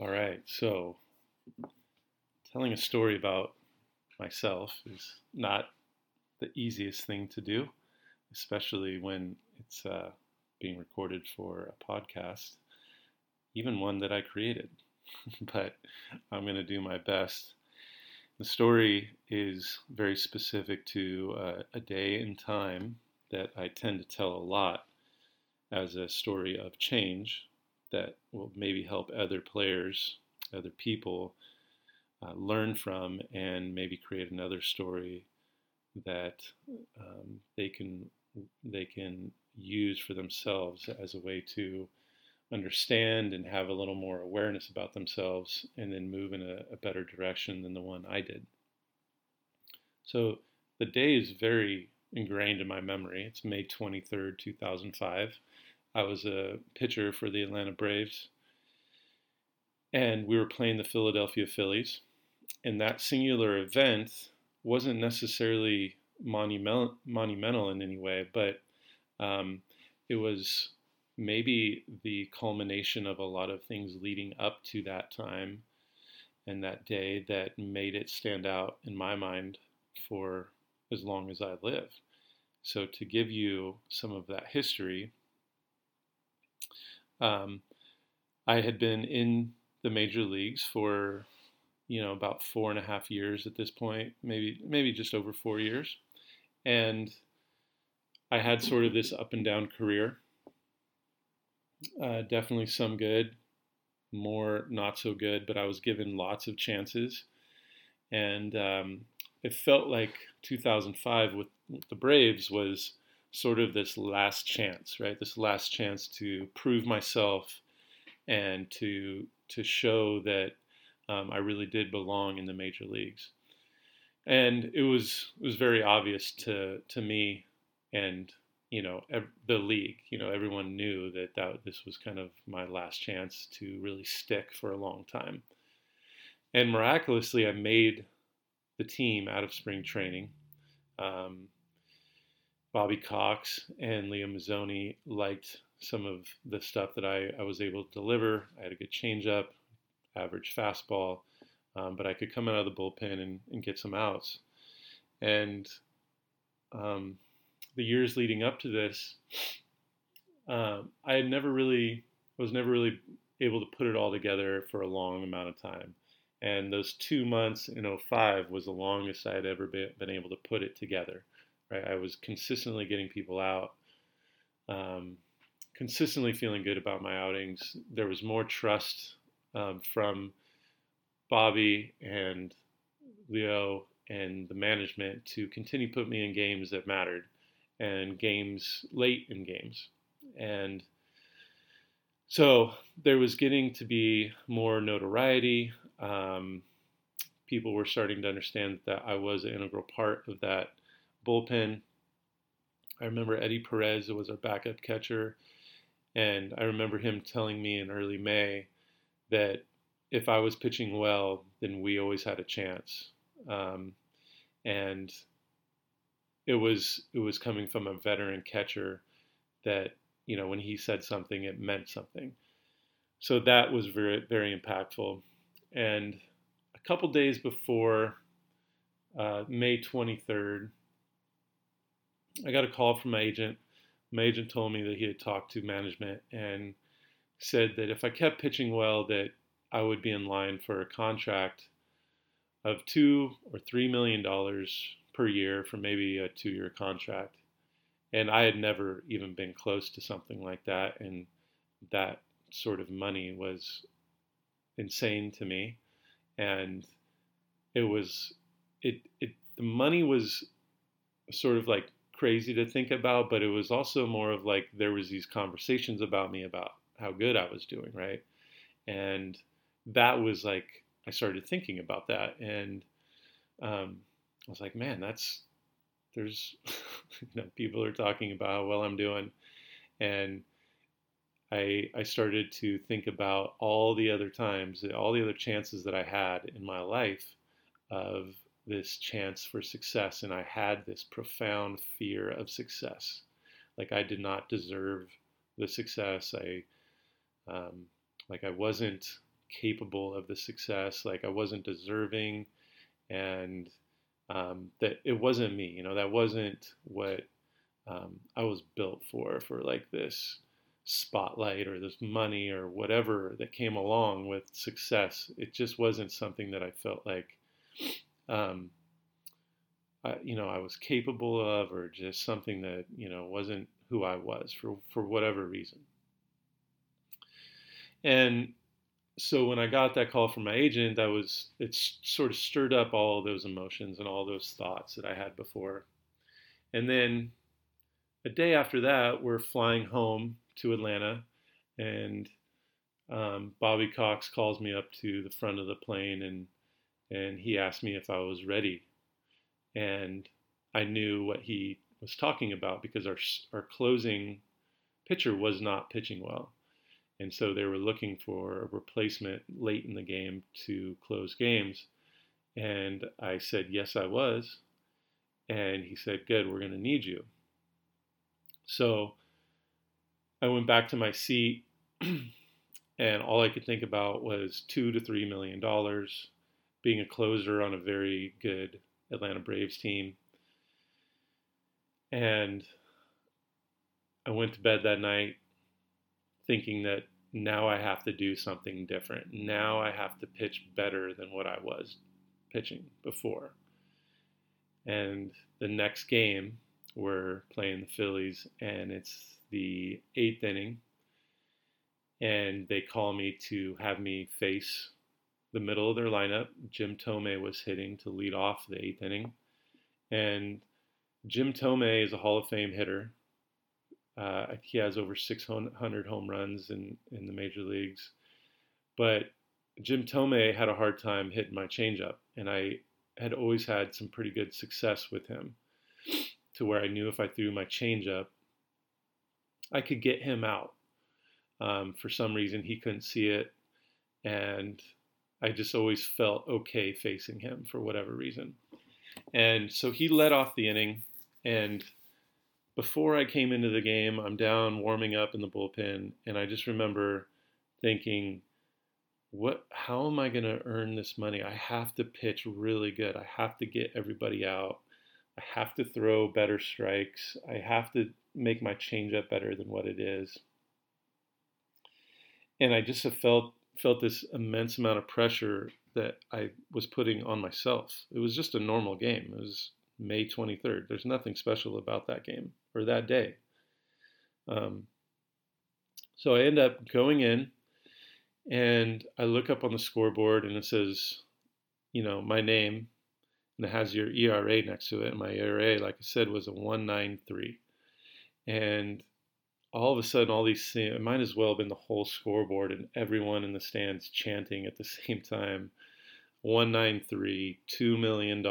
All right, so telling a story about myself is not the easiest thing to do, especially when it's uh, being recorded for a podcast, even one that I created. but I'm going to do my best. The story is very specific to uh, a day in time that I tend to tell a lot as a story of change that will maybe help other players, other people uh, learn from, and maybe create another story that um, they can they can use for themselves as a way to understand and have a little more awareness about themselves and then move in a, a better direction than the one I did. So the day is very ingrained in my memory. It's May 23rd, 2005. I was a pitcher for the Atlanta Braves, and we were playing the Philadelphia Phillies. And that singular event wasn't necessarily monumental, in any way, but um, it was maybe the culmination of a lot of things leading up to that time and that day that made it stand out in my mind for as long as I live. So, to give you some of that history, um, I had been in the major leagues for, you know, about four and a half years at this point, maybe maybe just over four years, and I had sort of this up and down career. Uh, definitely some good, more not so good, but I was given lots of chances, and um, it felt like 2005 with the Braves was sort of this last chance, right? This last chance to prove myself and to to show that um, I really did belong in the major leagues. And it was it was very obvious to to me and you know ev- the league. You know everyone knew that, that this was kind of my last chance to really stick for a long time. And miraculously, I made the team out of spring training. Um, Bobby Cox and Leo Mazzone liked some of the stuff that I, I was able to deliver. I had a good changeup, average fastball, um, but I could come out of the bullpen and, and get some outs. And um, the years leading up to this, um, I had never really was never really able to put it all together for a long amount of time. And those two months in 05 was the longest I had ever been, been able to put it together. Right? I was consistently getting people out, um, consistently feeling good about my outings. There was more trust um, from Bobby and Leo and the management to continue put me in games that mattered and games late in games. And so there was getting to be more notoriety. Um, people were starting to understand that I was an integral part of that bullpen. I remember Eddie Perez was our backup catcher, and I remember him telling me in early May that if I was pitching well, then we always had a chance. Um, and it was it was coming from a veteran catcher that you know when he said something, it meant something. So that was very very impactful. And a couple days before uh, May 23rd, I got a call from my agent. My agent told me that he had talked to management and said that if I kept pitching well, that I would be in line for a contract of two or three million dollars per year for maybe a two-year contract. And I had never even been close to something like that, and that sort of money was insane to me. And it was it it the money was sort of like crazy to think about, but it was also more of like there was these conversations about me about how good I was doing, right? And that was like I started thinking about that, and um, I was like, man, that's there's you know people are talking about how well I'm doing, and I I started to think about all the other times, all the other chances that I had in my life of this chance for success, and I had this profound fear of success. Like I did not deserve the success. I, um, like I wasn't capable of the success, like I wasn't deserving, and um, that it wasn't me. You know, that wasn't what um, I was built for, for like this spotlight or this money or whatever that came along with success. It just wasn't something that I felt like, um, I, you know, I was capable of, or just something that you know wasn't who I was for for whatever reason. And so when I got that call from my agent, that was it sort of stirred up all those emotions and all those thoughts that I had before. And then a day after that, we're flying home to Atlanta, and um, Bobby Cox calls me up to the front of the plane, and and he asked me if I was ready, and I knew what he was talking about because our our closing pitcher was not pitching well. And so they were looking for a replacement late in the game to close games. And I said, Yes, I was. And he said, Good, we're going to need you. So I went back to my seat, and all I could think about was two to three million dollars, being a closer on a very good Atlanta Braves team. And I went to bed that night thinking that now I have to do something different. Now I have to pitch better than what I was pitching before. And the next game, we're playing the Phillies, and it's the eighth inning. And they call me to have me face the middle of their lineup. Jim Thome was hitting to lead off the eighth inning. And Jim Thome is a Hall of Fame hitter. Uh, he has over 600 home runs in, in the major leagues. But Jim Thome had a hard time hitting my changeup, and I had always had some pretty good success with him to where I knew if I threw my changeup, I could get him out. Um, for some reason, he couldn't see it, and I just always felt okay facing him for whatever reason. And so he led off the inning, and before I came into the game, I'm down warming up in the bullpen, and I just remember thinking, what how am I going to earn this money? I have to pitch really good. I have to get everybody out. I have to throw better strikes. I have to make my changeup better than what it is. And I just have felt felt this immense amount of pressure that I was putting on myself. It was just a normal game. It was May 23rd. There's nothing special about that game or that day. Um, so I end up going in and I look up on the scoreboard and it says, you know, my name and it has your ERA next to it. And my ERA, like I said, was a 193. And all of a sudden, all these things, it might as well have been the whole scoreboard and everyone in the stands chanting at the same time 193, $2 million,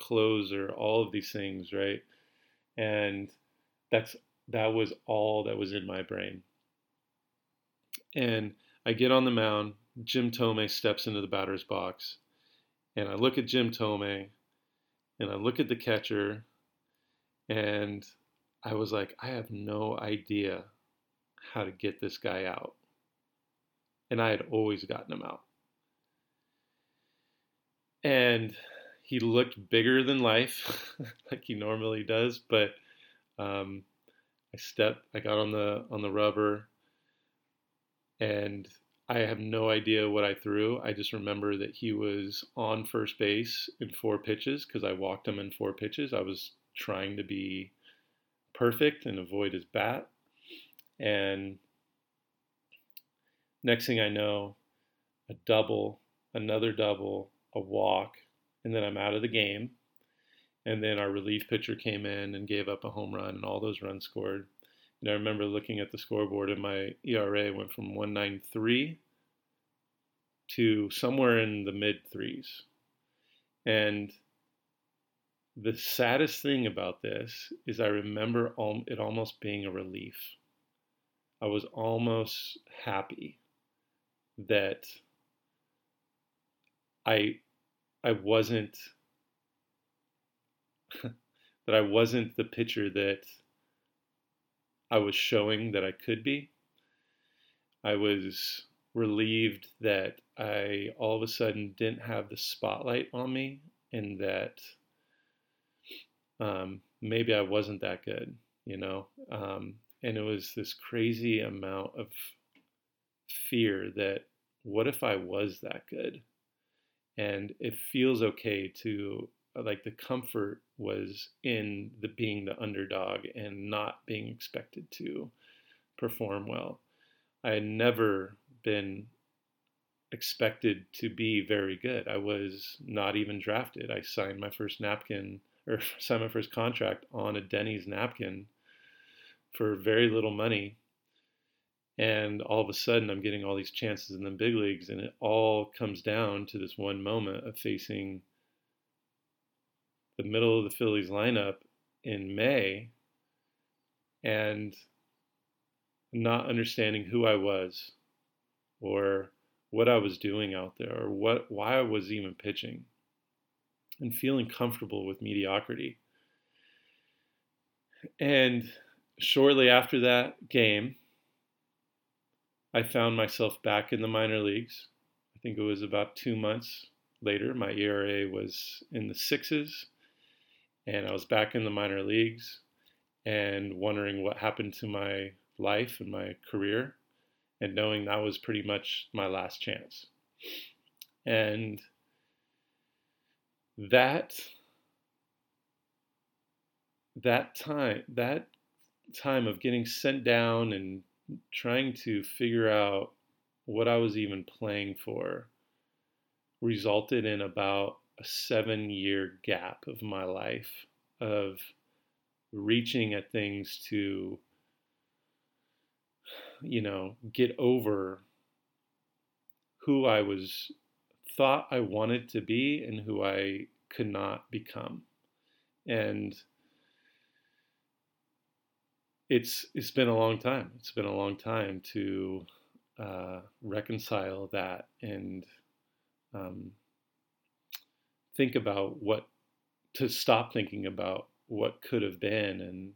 closer, all of these things, right? And that's that was all that was in my brain. And I get on the mound, Jim Thome steps into the batter's box, and I look at Jim Thome and I look at the catcher and I was like, I have no idea how to get this guy out. And I had always gotten him out. And he looked bigger than life, like he normally does, but um, I stepped, I got on the on the rubber, and I have no idea what I threw. I just remember that he was on first base in four pitches because I walked him in four pitches. I was trying to be perfect and avoid his bat. And next thing I know, a double, another double, a walk, and then I'm out of the game. And then our relief pitcher came in and gave up a home run, and all those runs scored. And I remember looking at the scoreboard, and my ERA went from 193 to somewhere in the mid threes. And the saddest thing about this is I remember it almost being a relief. I was almost happy that I I wasn't that I wasn't the pitcher that I was showing that I could be. I was relieved that I all of a sudden didn't have the spotlight on me and that um, maybe I wasn't that good, you know. Um, and it was this crazy amount of fear that what if I was that good? And it feels okay to like the comfort was in the being the underdog and not being expected to perform well. I had never been expected to be very good. I was not even drafted. I signed my first napkin or signed my first contract on a Denny's napkin for very little money. And all of a sudden, I'm getting all these chances in the big leagues, and it all comes down to this one moment of facing the middle of the Phillies lineup in May and not understanding who I was or what I was doing out there or what why I was even pitching and feeling comfortable with mediocrity. And shortly after that game, I found myself back in the minor leagues. I think it was about two months later. My ERA was in the sixes, and I was back in the minor leagues and wondering what happened to my life and my career, and knowing that was pretty much my last chance. And that that time that time of getting sent down and trying to figure out what I was even playing for resulted in about a seven year gap of my life of reaching at things to, you know, get over who I was thought I wanted to be and who I could not become. And it's it's been a long time. It's been a long time to uh, reconcile that and um, think about what to stop thinking about what could have been and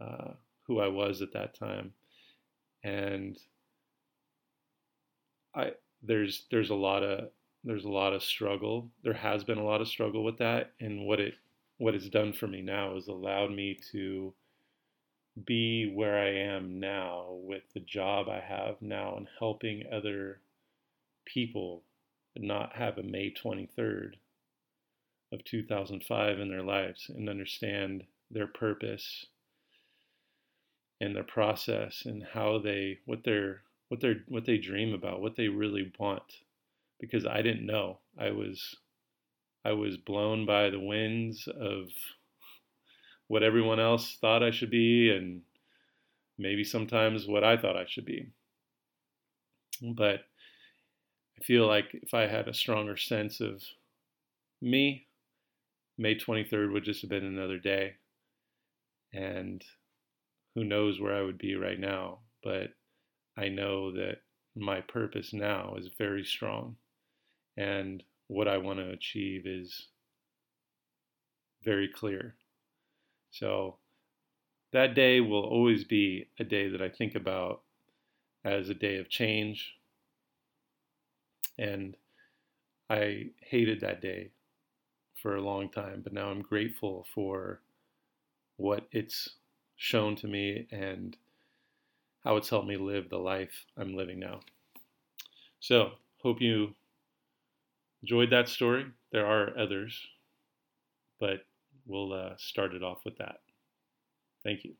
uh, who I was at that time. And I there's there's a lot of there's a lot of struggle. There has been a lot of struggle with that, and what it what it's done for me now is allowed me to be where I am now with the job I have now and helping other people not have a May 23rd of 2005 in their lives and understand their purpose and their process and how they what they're what they're what they dream about what they really want because I didn't know I was I was blown by the winds of what everyone else thought I should be and maybe sometimes what I thought I should be. But I feel like if I had a stronger sense of me, May 23rd would just have been another day. And who knows where I would be right now. But I know that my purpose now is very strong. And what I want to achieve is very clear. So that day will always be a day that I think about as a day of change. And I hated that day for a long time, but now I'm grateful for what it's shown to me and how it's helped me live the life I'm living now. So, hope you enjoyed that story. There are others, but we'll uh, start it off with that. Thank you.